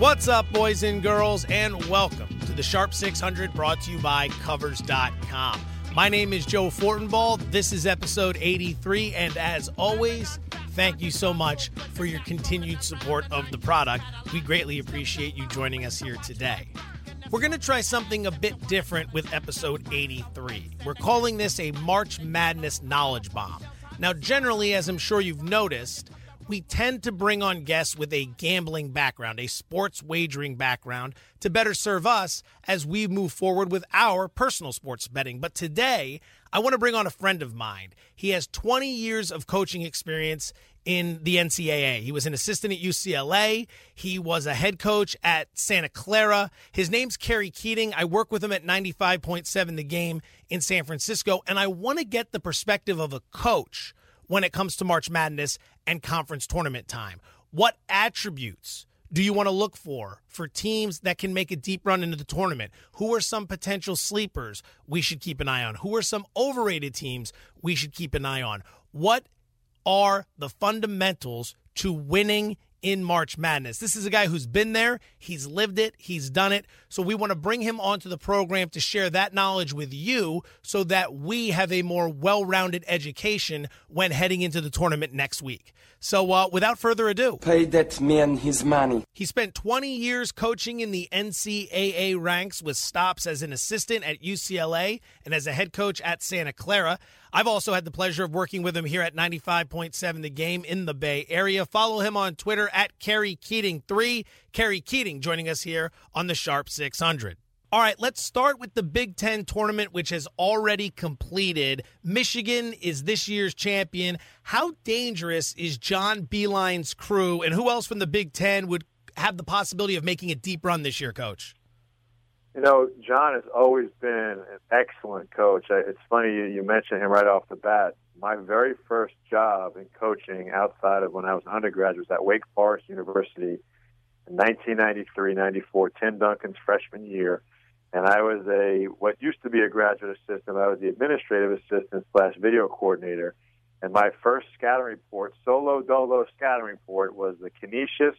What's up, boys and girls, and welcome to the Sharp 600 brought to you by Covers.com. My name is Joe Fortenbaugh. This is episode 83, and as always, thank you so much for your continued support of the product. We greatly appreciate you joining us here today. We're going to try something a bit different with episode 83. We're calling this a March Madness Knowledge Bomb. Now, generally, as I'm sure you've noticed, we tend to bring on guests with a gambling background, a sports wagering background, to better serve us as we move forward with our personal sports betting. But today, I want to bring on a friend of mine. He has 20 years of coaching experience in the NCAA. He was an assistant at UCLA. He was a head coach at Santa Clara. His name's Kerry Keating. I work with him at 95.7 The Game in San Francisco, and I want to get the perspective of a coach when it comes to March Madness and conference tournament time. What attributes do you want to look for for teams that can make a deep run into the tournament? Who are some potential sleepers we should keep an eye on? Who are some overrated teams we should keep an eye on? What are the fundamentals to winning in March Madness. This is a guy who's been there, he's lived it, he's done it. So we want to bring him onto the program to share that knowledge with you so that we have a more well rounded education when heading into the tournament next week. So uh, without further ado, pay that man his money. He spent 20 years coaching in the NCAA ranks with stops as an assistant at UCLA and as a head coach at Santa Clara. I've also had the pleasure of working with him here at 95.7 The Game in the Bay Area. Follow him on Twitter at Kerry Keating3. Kerry Keating joining us here on the Sharp 600. All right, let's start with the Big Ten tournament, which has already completed. Michigan is this year's champion. How dangerous is John Beilein's crew, and who else from the Big Ten would have the possibility of making a deep run this year, Coach? You know, John has always been an excellent coach. It's funny you, you mentioned him right off the bat. My very first job in coaching outside of when I was an undergraduate was at Wake Forest University in 1993-94, Tim Duncan's freshman year. And I was a what used to be a graduate assistant. I was the administrative assistant slash video coordinator. And my first scouting report, solo dolo scouting report, was the Canisius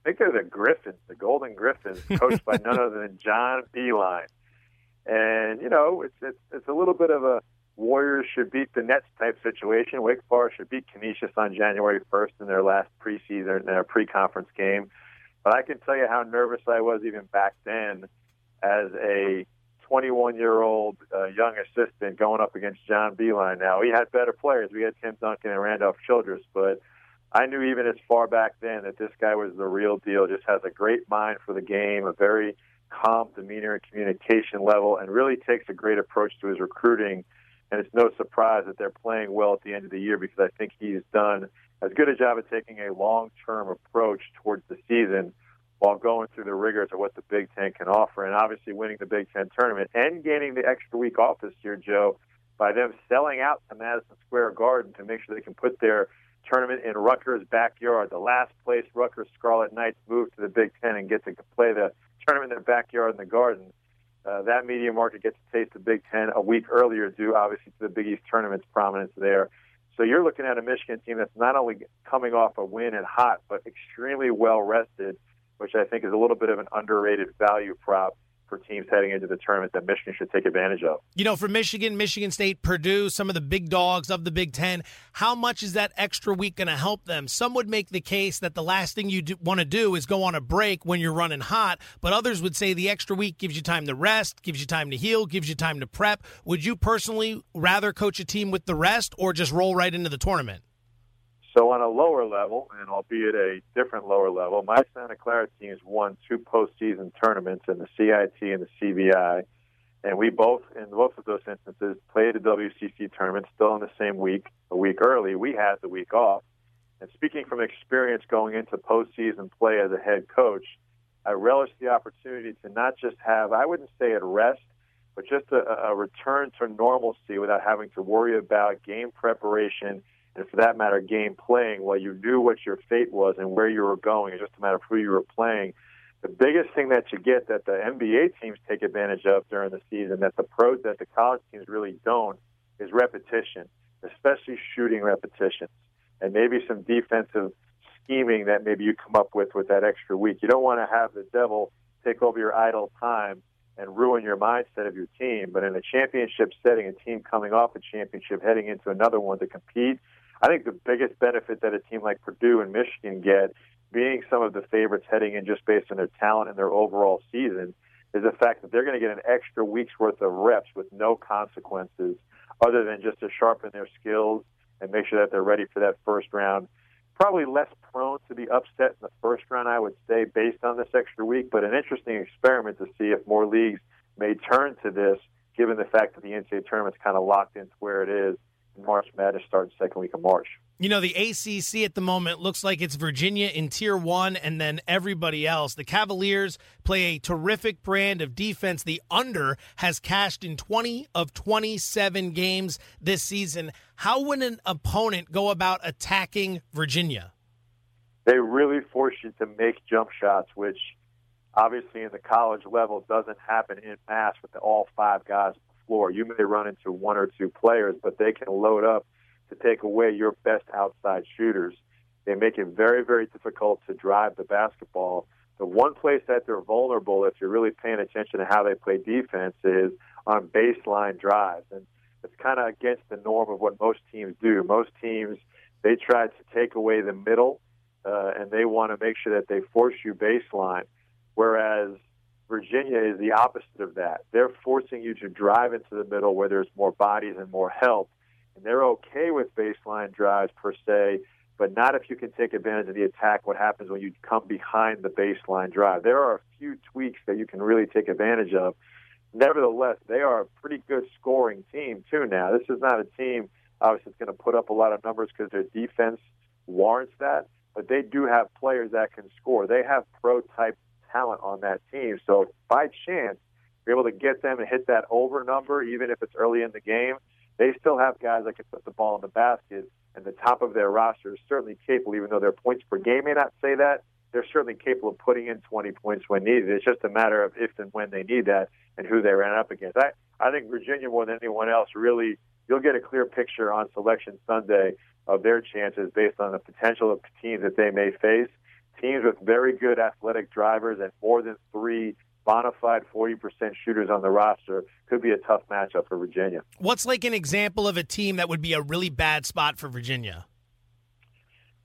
I think they're the Griffins, the Golden Griffins, coached by none other than John Beilein. And you know, it's it's it's a little bit of a Warriors should beat the Nets type situation. Wake Forest should beat Canisius on January 1st in their last preseason, in their pre-conference game. But I can tell you how nervous I was even back then, as a 21-year-old uh, young assistant going up against John Beilein. Now he had better players. We had Tim Duncan and Randolph Childress, but I knew even as far back then that this guy was the real deal. Just has a great mind for the game, a very calm demeanor and communication level, and really takes a great approach to his recruiting. And it's no surprise that they're playing well at the end of the year because I think he's done as good a job of taking a long-term approach towards the season while going through the rigors of what the Big Ten can offer, and obviously winning the Big Ten tournament and gaining the extra week off this year, Joe, by them selling out to Madison Square Garden to make sure they can put their tournament in Rutgers' backyard. The last place Rutgers Scarlet Knights moved to the Big Ten and get to play the tournament in their backyard in the Garden. Uh, that media market gets to taste the Big Ten a week earlier, due obviously to the Big East tournament's prominence there. So you're looking at a Michigan team that's not only coming off a win and hot, but extremely well rested, which I think is a little bit of an underrated value prop for teams heading into the tournament that Michigan should take advantage of. You know, for Michigan, Michigan State, Purdue, some of the big dogs of the Big Ten, how much is that extra week going to help them? Some would make the case that the last thing you want to do is go on a break when you're running hot, but others would say the extra week gives you time to rest, gives you time to heal, gives you time to prep. Would you personally rather coach a team with the rest or just roll right into the tournament? So on a lower level, and albeit a different lower level, my Santa Clara teams won two postseason tournaments in the CIT and the CBI, and we both, in both of those instances, played the WCC tournament still in the same week, a week early. We had the week off. And speaking from experience going into postseason play as a head coach, I relish the opportunity to not just have, I wouldn't say at rest, but just a, a return to normalcy without having to worry about game preparation and for that matter, game playing, while you knew what your fate was and where you were going, it's just a matter of who you were playing. The biggest thing that you get that the NBA teams take advantage of during the season, that the pros, that the college teams really don't, is repetition, especially shooting repetitions, and maybe some defensive scheming that maybe you come up with with that extra week. You don't want to have the devil take over your idle time and ruin your mindset of your team. But in a championship setting, a team coming off a championship heading into another one to compete, I think the biggest benefit that a team like Purdue and Michigan get, being some of the favorites heading in just based on their talent and their overall season, is the fact that they're going to get an extra week's worth of reps with no consequences other than just to sharpen their skills and make sure that they're ready for that first round. Probably less prone to be upset in the first round, I would say, based on this extra week, but an interesting experiment to see if more leagues may turn to this, given the fact that the NCAA tournament's kind of locked into where it is. March Madness starts second week of March. You know, the ACC at the moment looks like it's Virginia in tier one and then everybody else. The Cavaliers play a terrific brand of defense. The under has cashed in 20 of 27 games this season. How would an opponent go about attacking Virginia? They really force you to make jump shots, which obviously in the college level doesn't happen in mass with all five guys the floor. You may run into one or two players, but they can load up to take away your best outside shooters. They make it very, very difficult to drive the basketball. The one place that they're vulnerable, if you're really paying attention to how they play defense, is on baseline drives. And it's kind of against the norm of what most teams do. Most teams, they try to take away the middle, uh, and they want to make sure that they force you baseline. Whereas Virginia is the opposite of that. They're forcing you to drive into the middle where there's more bodies and more help and they're okay with baseline drives per se, but not if you can take advantage of the attack. What happens when you come behind the baseline drive? There are a few tweaks that you can really take advantage of. Nevertheless, they are a pretty good scoring team too. Now, this is not a team obviously that's going to put up a lot of numbers because their defense warrants that, but they do have players that can score. They have pro type talent on that team. So by chance, you're able to get them and hit that over number, even if it's early in the game, they still have guys that can put the ball in the basket, and the top of their roster is certainly capable, even though their points per game may not say that. They're certainly capable of putting in 20 points when needed. It's just a matter of if and when they need that and who they ran up against. I, I think Virginia, more than anyone else, really, you'll get a clear picture on Selection Sunday of their chances based on the potential of teams that they may face. Teams with very good athletic drivers and more than three bona fide 40% shooters on the roster could be a tough matchup for Virginia. What's like an example of a team that would be a really bad spot for Virginia?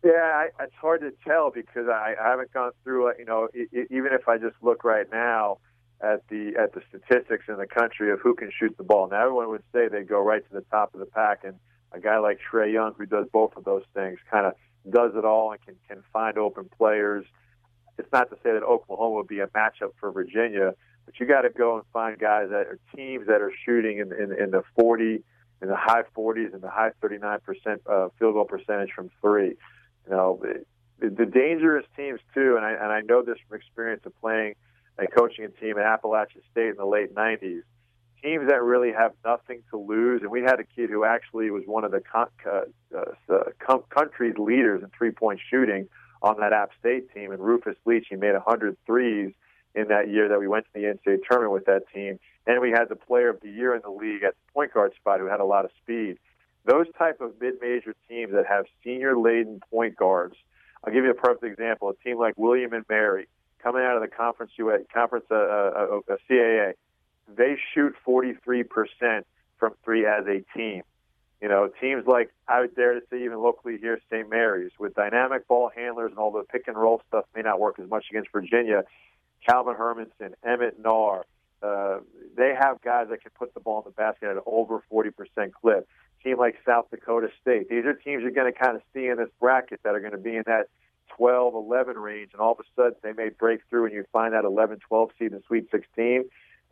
Yeah, I, it's hard to tell because I, I haven't gone through. Uh, you know, it, even if I just look right now at the at the statistics in the country of who can shoot the ball, now everyone would say they go right to the top of the pack, and a guy like Trae Young who does both of those things kind of does it all and can can find open players it's not to say that Oklahoma would be a matchup for Virginia, but you got to go and find guys that are teams that are shooting in, in, in the 40, in the high 40s, and the high 39 percent uh, field goal percentage from three. You know, the, the dangerous teams too, and I and I know this from experience of playing and coaching a team at Appalachian State in the late 90s. Teams that really have nothing to lose, and we had a kid who actually was one of the con- uh, uh, country's leaders in three-point shooting on that App State team. And Rufus Leach, he made 100 threes in that year that we went to the NCAA tournament with that team. And we had the player of the year in the league at the point guard spot who had a lot of speed. Those type of mid-major teams that have senior-laden point guards. I'll give you a perfect example. A team like William and Mary coming out of the conference UA, conference uh, uh, uh, CAA, they shoot 43% from three as a team. You know, teams like I would dare to say even locally here, St. Mary's, with dynamic ball handlers and all the pick and roll stuff may not work as much against Virginia. Calvin Hermanson, Emmett Naar, uh, they have guys that can put the ball in the basket at an over 40% clip. Team like South Dakota State. These are teams you're going to kind of see in this bracket that are going to be in that 12, 11 range, and all of a sudden they may break through and you find that 11, 12 seed in Sweet 16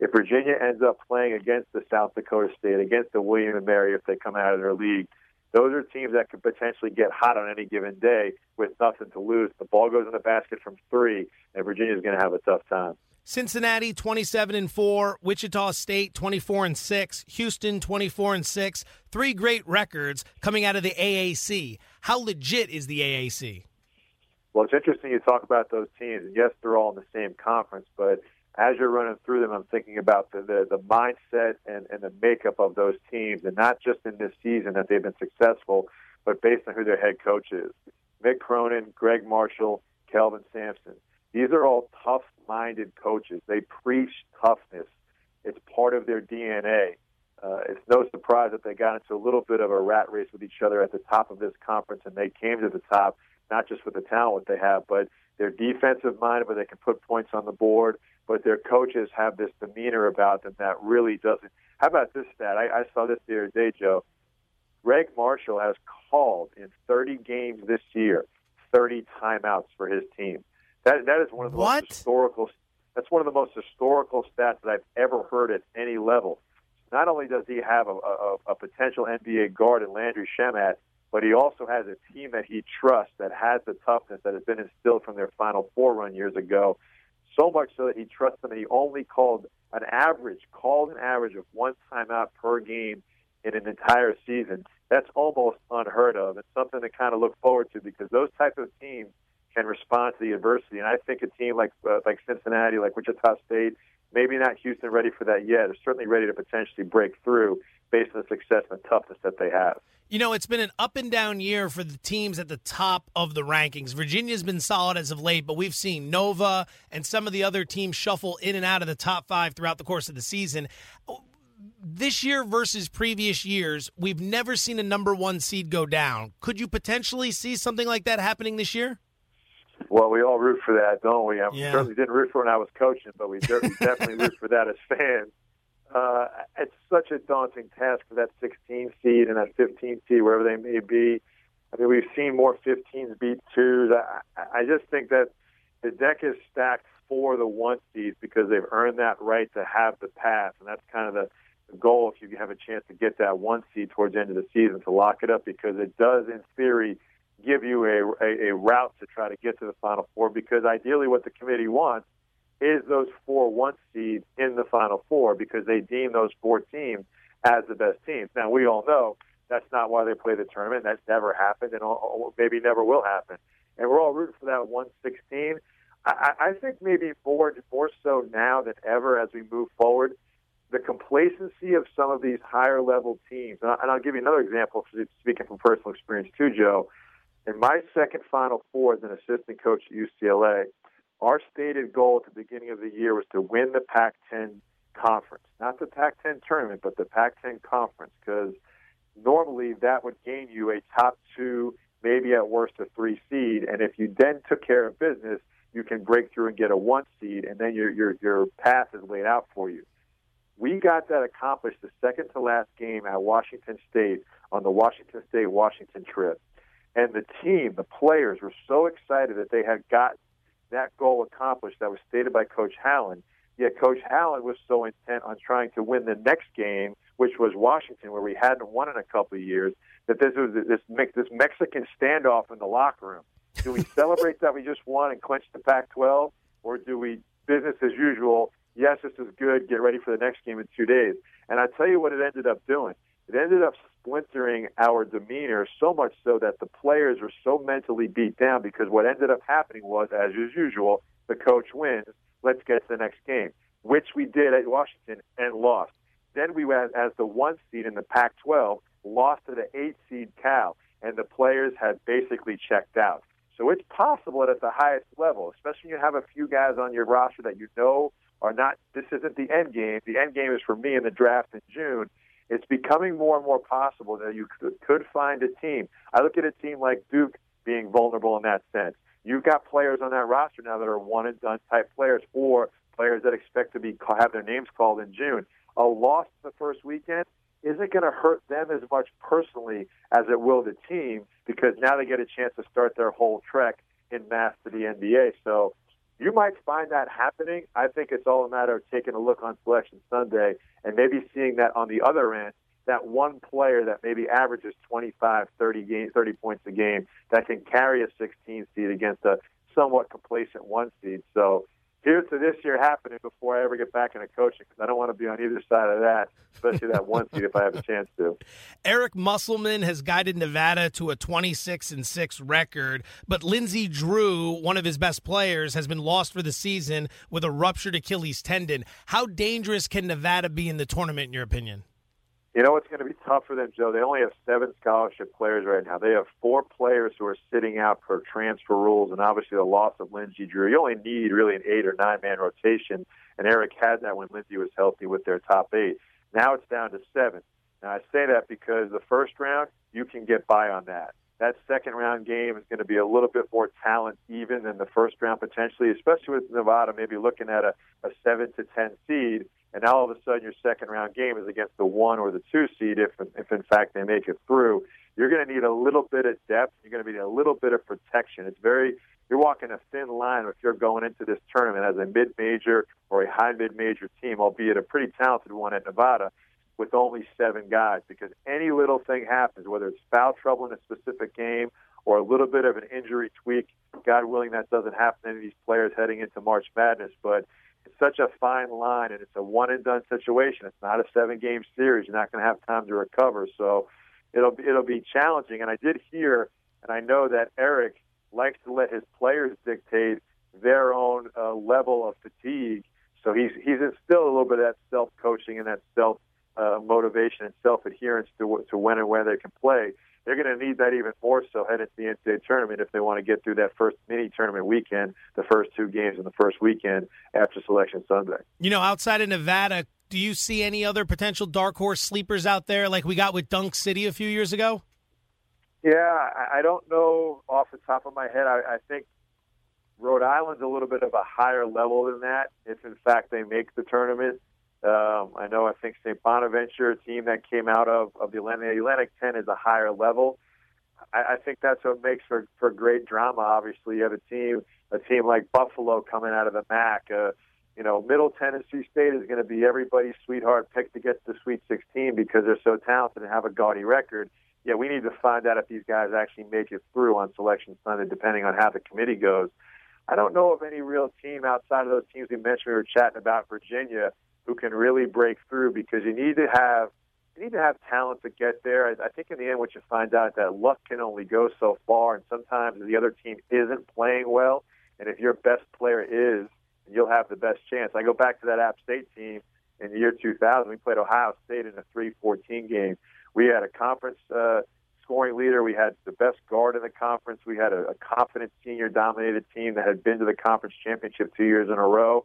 if Virginia ends up playing against the South Dakota State, against the William and Mary, if they come out of their league, those are teams that could potentially get hot on any given day with nothing to lose. The ball goes in the basket from three, and Virginia's going to have a tough time. Cincinnati 27 and 4, Wichita State 24 and 6, Houston 24 and 6. Three great records coming out of the AAC. How legit is the AAC? Well, it's interesting you talk about those teams. And yes, they're all in the same conference, but as you're running through them, I'm thinking about the, the, the mindset and, and the makeup of those teams, and not just in this season that they've been successful, but based on who their head coach is. Mick Cronin, Gregg Marshall, Kelvin Sampson. These are all tough-minded coaches. They preach toughness. It's part of their DNA. Uh, it's no surprise that they got into a little bit of a rat race with each other at the top of this conference, and they came to the top not just with the talent they have, but they're defensive minded, where they can put points on the board. But their coaches have this demeanor about them that really doesn't. How about this stat? I, I saw this the other day, Joe. Gregg Marshall has called in 30 games this year 30 timeouts for his team. That that is one of the what? most historical. That's one of the most historical stats that I've ever heard at any level. Not only does he have a, a, a potential NBA guard in Landry Shamet, but he also has a team that he trusts that has the toughness that has been instilled from their Final Four run years ago. So much so that he trusts them, and he only called an average, called an average of one timeout per game in an entire season. That's almost unheard of, and something to kind of look forward to because those type of teams can respond to the adversity. And I think a team like uh, like Cincinnati, like Wichita State, maybe not Houston ready for that yet. They're certainly ready to potentially break through based on the success and toughness that they have. You know, it's been an up and down year for the teams at the top of the rankings. Virginia's been solid as of late, but we've seen Nova and some of the other teams shuffle in and out of the top five throughout the course of the season. This year versus previous years, we've never seen a number one seed go down. Could you potentially see something like that happening this year? Well, we all root for that, don't we? I yeah. certainly didn't root for when I was coaching, but we definitely root for that as fans uh, it's such a daunting task for that 16 seed and that 15 seed, wherever they may be. I mean, we've seen more 15s beat twos. I, I just think that the deck is stacked for the one seeds because they've earned that right to have the pass, and that's kind of the, the goal if you have a chance to get that one seed towards the end of the season to lock it up because it does, in theory, give you a, a, a route to try to get to the Final Four because ideally what the committee wants is those four one seeds in the Final Four because they deem those four teams as the best teams. Now we all know that's not why they play the tournament. That's never happened, and maybe never will happen. And we're all rooting for that 116. I, I think maybe more more so now than ever as we move forward. The complacency of some of these higher level teams, and I'll give you another example, speaking from personal experience too, Joe. In my second Final Four as an assistant coach at UCLA, our stated goal at the beginning of the year was to win the Pac 10 conference, not the Pac 10 tournament, but the Pac 10 conference, because normally that would gain you a top two, maybe at worst a three seed. And if you then took care of business, you can break through and get a one seed, and then your, your, your path is laid out for you. We got that accomplished the second to last game at Washington State on the Washington State Washington trip. And the team, the players were so excited that they had got that goal accomplished that was stated by Coach Howland. Yet Coach Howland was so intent on trying to win the next game, which was Washington, where we hadn't won in a couple of years, that this was this this Mexican standoff in the locker room. Do we celebrate that we just won and clinch the Pac-12, or do we business as usual? Yes, this is good. Get ready for the next game in two days. And I tell you what it ended up doing. It ended up splintering our demeanor so much so that the players were so mentally beat down because what ended up happening was, as is usual, the coach wins. Let's get to the next game, which we did at Washington and lost. Then we went as the one seed in the Pac-12, lost to the eight seed Cal, and the players had basically checked out. So it's possible that at the highest level, especially when you have a few guys on your roster that you know are not. This isn't the end game. The end game is for me in the draft in June it's becoming more and more possible that you could, could find a team. I look at a team like Duke being vulnerable in that sense. You've got players on that roster now that are one and done type players, or players that expect to be have their names called in June. A loss the first weekend isn't going to hurt them as much personally as it will the team because now they get a chance to start their whole trek in mass to the NBA. So you might find that happening. I think it's all a matter of taking a look on Selection Sunday and maybe seeing that on the other end, that one player that maybe averages 25, 30, game, 30 points a game that can carry a 16 seed against a somewhat complacent one seed. So here's to this year happening before I ever get back into coaching because I don't want to be on either side of that, especially that one seat if I have a chance to. Eric Musselman has guided Nevada to a 26 and 6 record, but Lindsey Drew, one of his best players, has been lost for the season with a ruptured Achilles tendon. How dangerous can Nevada be in the tournament, in your opinion? You know what's going to be tough for them, Joe? They only have seven scholarship players right now. They have four players who are sitting out per transfer rules, and obviously the loss of Lindsey Drew. You only need really an eight or nine man rotation, and Eric had that when Lindsey was healthy with their top eight. Now it's down to seven. Now I say that because the first round you can get by on that. That second round game is going to be a little bit more talent even than the first round potentially, especially with Nevada maybe looking at a, a seven to ten seed and now all of a sudden your second round game is against the one or the two seed if if in fact they make it through. You're going to need a little bit of depth. You're going to need a little bit of protection. It's very you're walking a thin line if you're going into this tournament as a mid major or a high mid major team albeit a pretty talented one at Nevada with only seven guys. Because any little thing happens whether it's foul trouble in a specific game or a little bit of an injury tweak god willing that doesn't happen to any of these players heading into march madness. But it's such a fine line, and it's a one and done situation. It's not a seven game series. You're not going to have time to recover, so it'll it'll be challenging. And I did hear, and I know that Eric likes to let his players dictate their own uh, level of fatigue. So he's he's instilled a little bit of that self coaching and that self uh, motivation and self adherence to to when and where they can play they're going to need that even more so heading into the NCAA tournament if they want to get through that first mini tournament weekend, the first two games in the first weekend after Selection Sunday. You know, outside of Nevada, do you see any other potential dark horse sleepers out there like we got with Dunk City a few years ago? Yeah, I don't know off the top of my head. I, I think Rhode Island's a little bit of a higher level than that, if in fact they make the tournament. Um, I know I think St. Bonaventure, a team that came out of, of the Atlantic, Atlantic 10 is a higher level. I, I think that's what makes for, for great drama. Obviously, you have a team, a team like Buffalo coming out of the MAC. Uh, you know, Middle Tennessee State is going to be everybody's sweetheart pick to get to the Sweet 16 because they're so talented and have a gaudy record. Yeah, we need to find out if these guys actually make it through on Selection Sunday, depending on how the committee goes. I don't know of any real team outside of those teams we mentioned. We were chatting about Virginia who can really break through because you need to have you need to have talent to get there. I, I think in the end, what you find out that luck can only go so far, and sometimes the other team isn't playing well, and if your best player is, you'll have the best chance. I go back to that App State team in the year 2000. We played Ohio State in a 3-14 game. We had a conference uh, scoring leader. We had the best guard in the conference. We had a, a confident senior-dominated team that had been to the conference championship two years in a row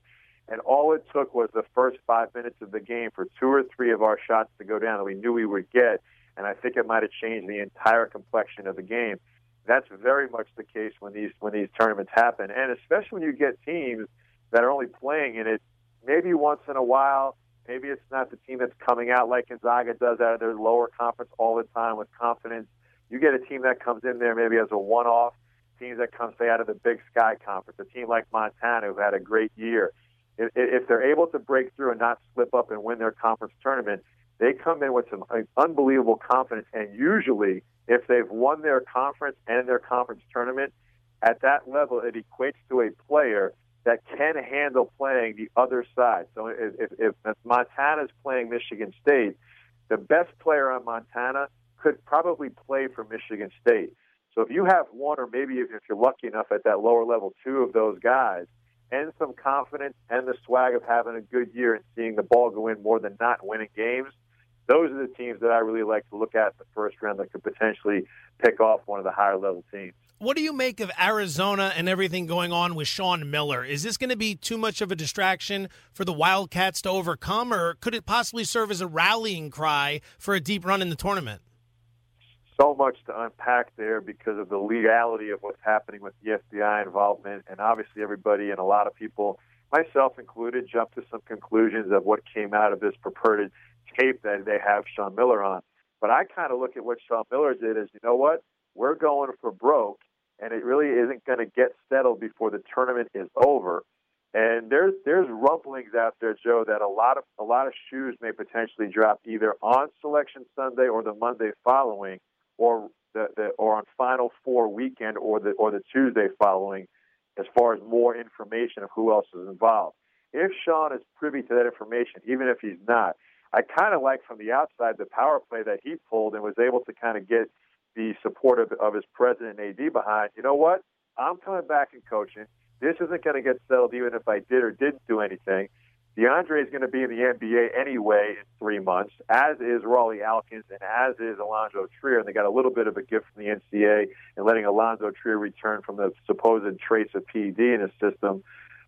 and all it took was the first five minutes of the game for two or three of our shots to go down that we knew we would get, and I think it might have changed the entire complexion of the game. That's very much the case when these when these tournaments happen, and especially when you get teams that are only playing in it maybe once in a while. Maybe it's not the team that's coming out like Gonzaga does out of their lower conference all the time with confidence. You get a team that comes in there maybe as a one-off, teams that come say out of the Big Sky Conference, a team like Montana who had a great year if, if they're able to break through and not slip up and win their conference tournament, they come in with some uh, unbelievable confidence. And usually, if they've won their conference and their conference tournament, at that level, it equates to a player that can handle playing the other side. So if, if, if Montana is playing Michigan State, the best player on Montana could probably play for Michigan State. So if you have one, or maybe if you're lucky enough at that lower level, two of those guys, and some confidence and the swag of having a good year and seeing the ball go in more than not winning games. Those are the teams that I really like to look at in the first round that could potentially pick off one of the higher level teams. What do you make of Arizona and everything going on with Sean Miller? Is this going to be too much of a distraction for the Wildcats to overcome, or could it possibly serve as a rallying cry for a deep run in the tournament? So much to unpack there because of the legality of what's happening with the FBI involvement, and obviously everybody and a lot of people, myself included, jumped to some conclusions of what came out of this purported tape that they have Sean Miller on. But I kind of look at what Sean Miller did as, you know what, we're going for broke, and it really isn't going to get settled before the tournament is over. And there's there's rumblings out there, Joe, that a lot of a lot of shoes may potentially drop either on Selection Sunday or the Monday following or the, the or on Final Four weekend or the or the Tuesday following, as far as more information of who else is involved. If Sean is privy to that information, even if he's not, I kind of like from the outside the power play that he pulled and was able to kind of get the support of, of his president AD behind. You know what? I'm coming back and coaching. This isn't going to get settled even if I did or didn't do anything. DeAndre is going to be in the NBA anyway in three months, as is Rawle Alkins and as is Alonzo Trier. And they got a little bit of a gift from the NCAA in letting Alonzo Trier return from the supposed trace of PED in his system.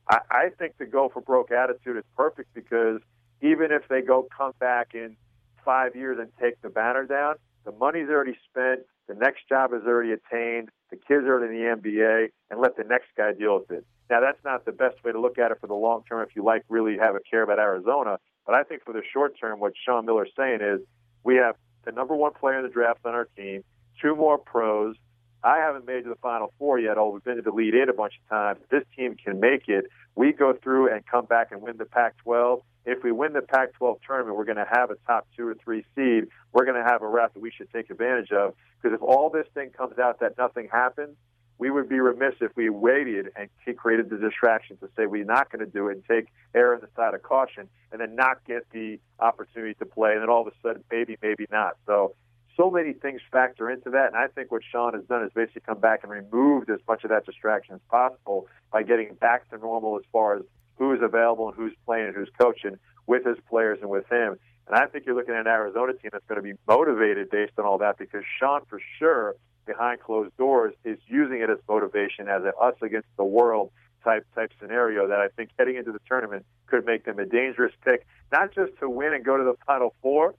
I, I think the go for broke attitude is perfect because even if they go come back in five years and take the banner down, the money's already spent, the next job is already attained, the kids are in the NBA, and let the next guy deal with it. Now, that's not the best way to look at it for the long term if you like really have a care about Arizona. But I think for the short term, what Sean Miller's saying is we have the number one player in the draft on our team, two more pros. I haven't made to the Final Four yet, although we've been to the Elite Eight a bunch of times. This team can make it. We go through and come back and win the Pac 12. If we win the Pac 12 tournament, we're going to have a top two or three seed. We're going to have a route that we should take advantage of. Because if all this thing comes out that nothing happens, we would be remiss if we waited and created the distraction to say we're not going to do it and take error on the side of caution and then not get the opportunity to play. And then all of a sudden, maybe, maybe not. So, so many things factor into that. And I think what Sean has done is basically come back and removed as much of that distraction as possible by getting back to normal as far as who's available and who's playing and who's coaching with his players and with him. And I think you're looking at an Arizona team that's going to be motivated based on all that because Sean, for sure, behind closed doors is using it as motivation as an us against the world type type scenario that I think heading into the tournament could make them a dangerous pick, not just to win and go to the final four,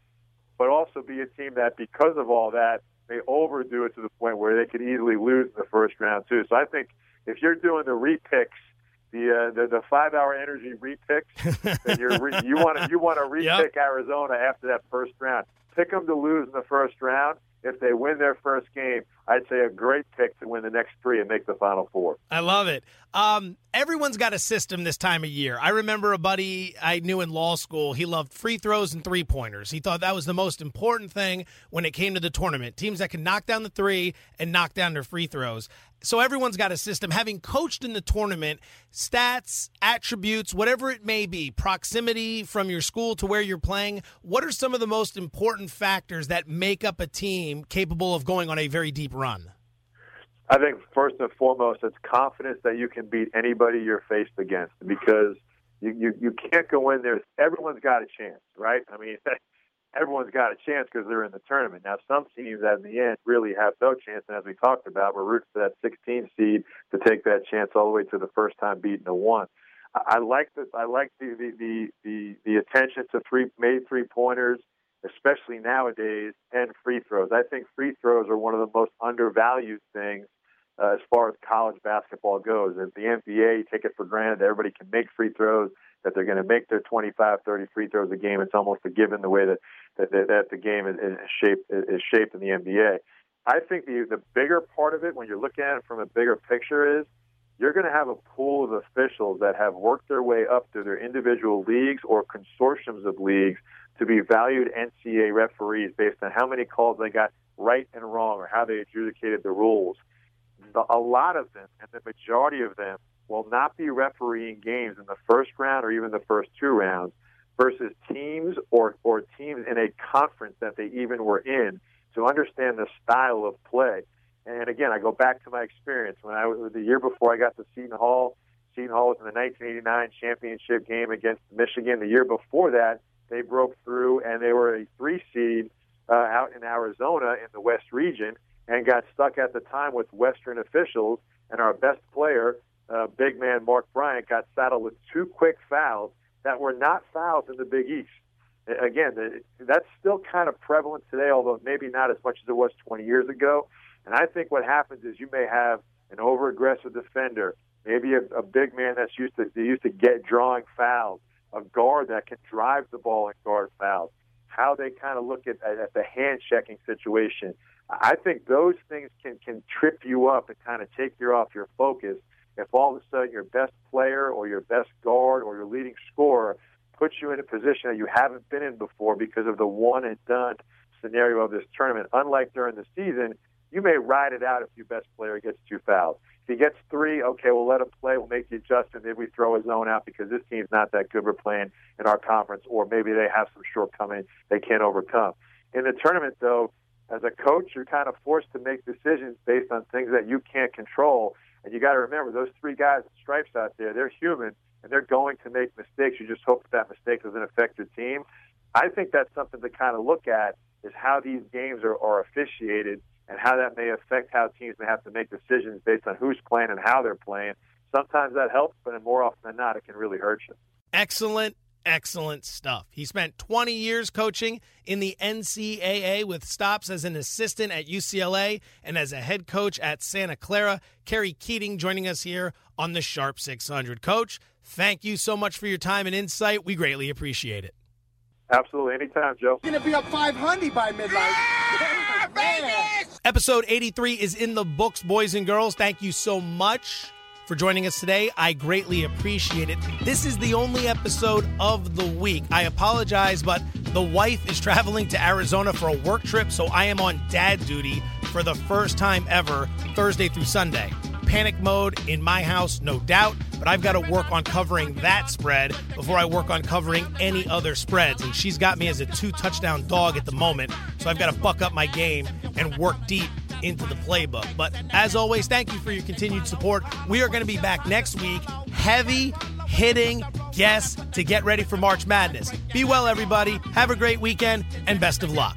but also be a team that because of all that may overdo it to the point where they could easily lose in the first round too. So I think if you're doing the repicks, the uh, the, the five hour energy repicks, then you're re- you want to you want to repick yep. Arizona after that first round. Pick them to lose in the first round if they win their first game, I'd say a great pick to win the next three and make the final four. I love it. Um, everyone's got a system this time of year. I remember a buddy I knew in law school. He loved free throws and three pointers. He thought that was the most important thing when it came to the tournament. Teams that can knock down the three and knock down their free throws so everyone's got a system. Having coached in the tournament, stats, attributes, whatever it may be, proximity from your school to where you're playing, what are some of the most important factors that make up a team capable of going on a very deep run? I think first and foremost, it's confidence that you can beat anybody you're faced against because you, you, you can't go in there. Everyone's got a chance, right? I mean, everyone's got a chance because they're in the tournament. Now, some teams in the end really have no chance, and as we talked about, we're rooting for that 16 seed to take that chance all the way to the first time beating a one. I, like the I like the the the the, attention to three made three pointers, especially nowadays, and free throws. I think free throws are one of the most undervalued things uh, as far as college basketball goes. As the NBA, take it for granted that everybody can make free throws, that they're going to make their 25, 30 free throws a game. It's almost a given the way that that, that, that the game is, is shaped is shaped in the NBA. I think the the bigger part of it, when you're looking at it from a bigger picture, is you're going to have a pool of officials that have worked their way up through their individual leagues or consortiums of leagues to be valued NCAA referees based on how many calls they got right and wrong or how they adjudicated the rules. A lot of them, and the majority of them, will not be refereeing games in the first round or even the first two rounds versus teams or, or teams in a conference that they even were in to understand the style of play. And again, I go back to my experience when I was the year before I got to Seton Hall. Seton Hall was in the 1989 championship game against Michigan. The year before that, they broke through and they were a three seed uh, out in Arizona in the West region and got stuck at the time with Western officials. And our best player, uh, big man Mark Bryant, got saddled with two quick fouls that were not fouls in the Big East. Again, that's still kind of prevalent today, although maybe not as much as it was 20 years ago. And I think what happens is you may have an over-aggressive defender, maybe a, a big man that's used to used to get drawing fouls, a guard that can drive the ball and guard fouls. How they kind of look at, at the hand checking situation. I think those things can can trip you up and kind of take you off your focus if all of a sudden your best player or your best guard or your leading scorer puts you in a position that you haven't been in before because of the one and done scenario of this tournament. Unlike during the season, you may ride it out if your best player gets two fouls. If he gets three, okay, we'll let him play. We'll make the adjustment. Maybe we throw a zone out because this team's not that good. We're playing in our conference, or maybe they have some shortcoming they can't overcome. In the tournament, though, as a coach, you're kind of forced to make decisions based on things that you can't control. And you got to remember those three guys in stripes out there, they're human. and they're going to make mistakes. You just hope that, that mistake doesn't affect your team. I think that's something to kind of look at is how these games are, are officiated and how that may affect how teams may have to make decisions based on who's playing and how they're playing. Sometimes that helps, but more often than not, it can really hurt you. Excellent excellent stuff. He spent 20 years coaching in the NCAA with stops as an assistant at UCLA and as a head coach at Santa Clara. Kerry Keating joining us here on the Sharp 600. Coach, thank you so much for your time and insight. We greatly appreciate it. Absolutely. Anytime, Joe. Going to be up 500 by midnight. Yeah, Episode 83 is in the books, boys and girls. Thank you so much for joining us today. I greatly appreciate it. This is the only episode of the week. I apologize, but the wife is traveling to Arizona for a work trip, so I am on dad duty for the first time ever, Thursday through Sunday. Panic mode in my house, no doubt, but I've got to work on covering that spread before I work on covering any other spreads. And she's got me as a two touchdown dog at the moment, so I've got to buck up my game and work deep into the playbook. But as always, thank you for your continued support. We are going to be back next week, heavy hitting guests to get ready for March Madness. Be well, everybody. Have a great weekend and best of luck.